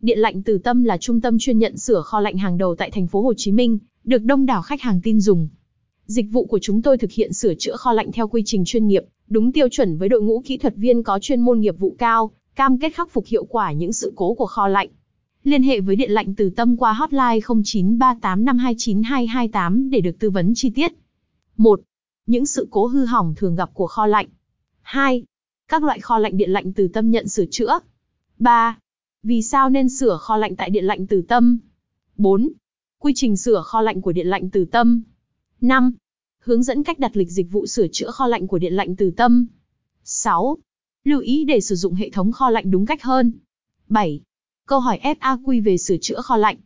Điện lạnh Từ Tâm là trung tâm chuyên nhận sửa kho lạnh hàng đầu tại thành phố Hồ Chí Minh, được đông đảo khách hàng tin dùng. Dịch vụ của chúng tôi thực hiện sửa chữa kho lạnh theo quy trình chuyên nghiệp, đúng tiêu chuẩn với đội ngũ kỹ thuật viên có chuyên môn nghiệp vụ cao, cam kết khắc phục hiệu quả những sự cố của kho lạnh. Liên hệ với Điện lạnh Từ Tâm qua hotline 0938529228 để được tư vấn chi tiết. 1. Những sự cố hư hỏng thường gặp của kho lạnh. 2. Các loại kho lạnh Điện lạnh Từ Tâm nhận sửa chữa. 3. Vì sao nên sửa kho lạnh tại Điện lạnh Từ Tâm? 4. Quy trình sửa kho lạnh của Điện lạnh Từ Tâm. 5. Hướng dẫn cách đặt lịch dịch vụ sửa chữa kho lạnh của Điện lạnh Từ Tâm. 6. Lưu ý để sử dụng hệ thống kho lạnh đúng cách hơn. 7. Câu hỏi FAQ về sửa chữa kho lạnh.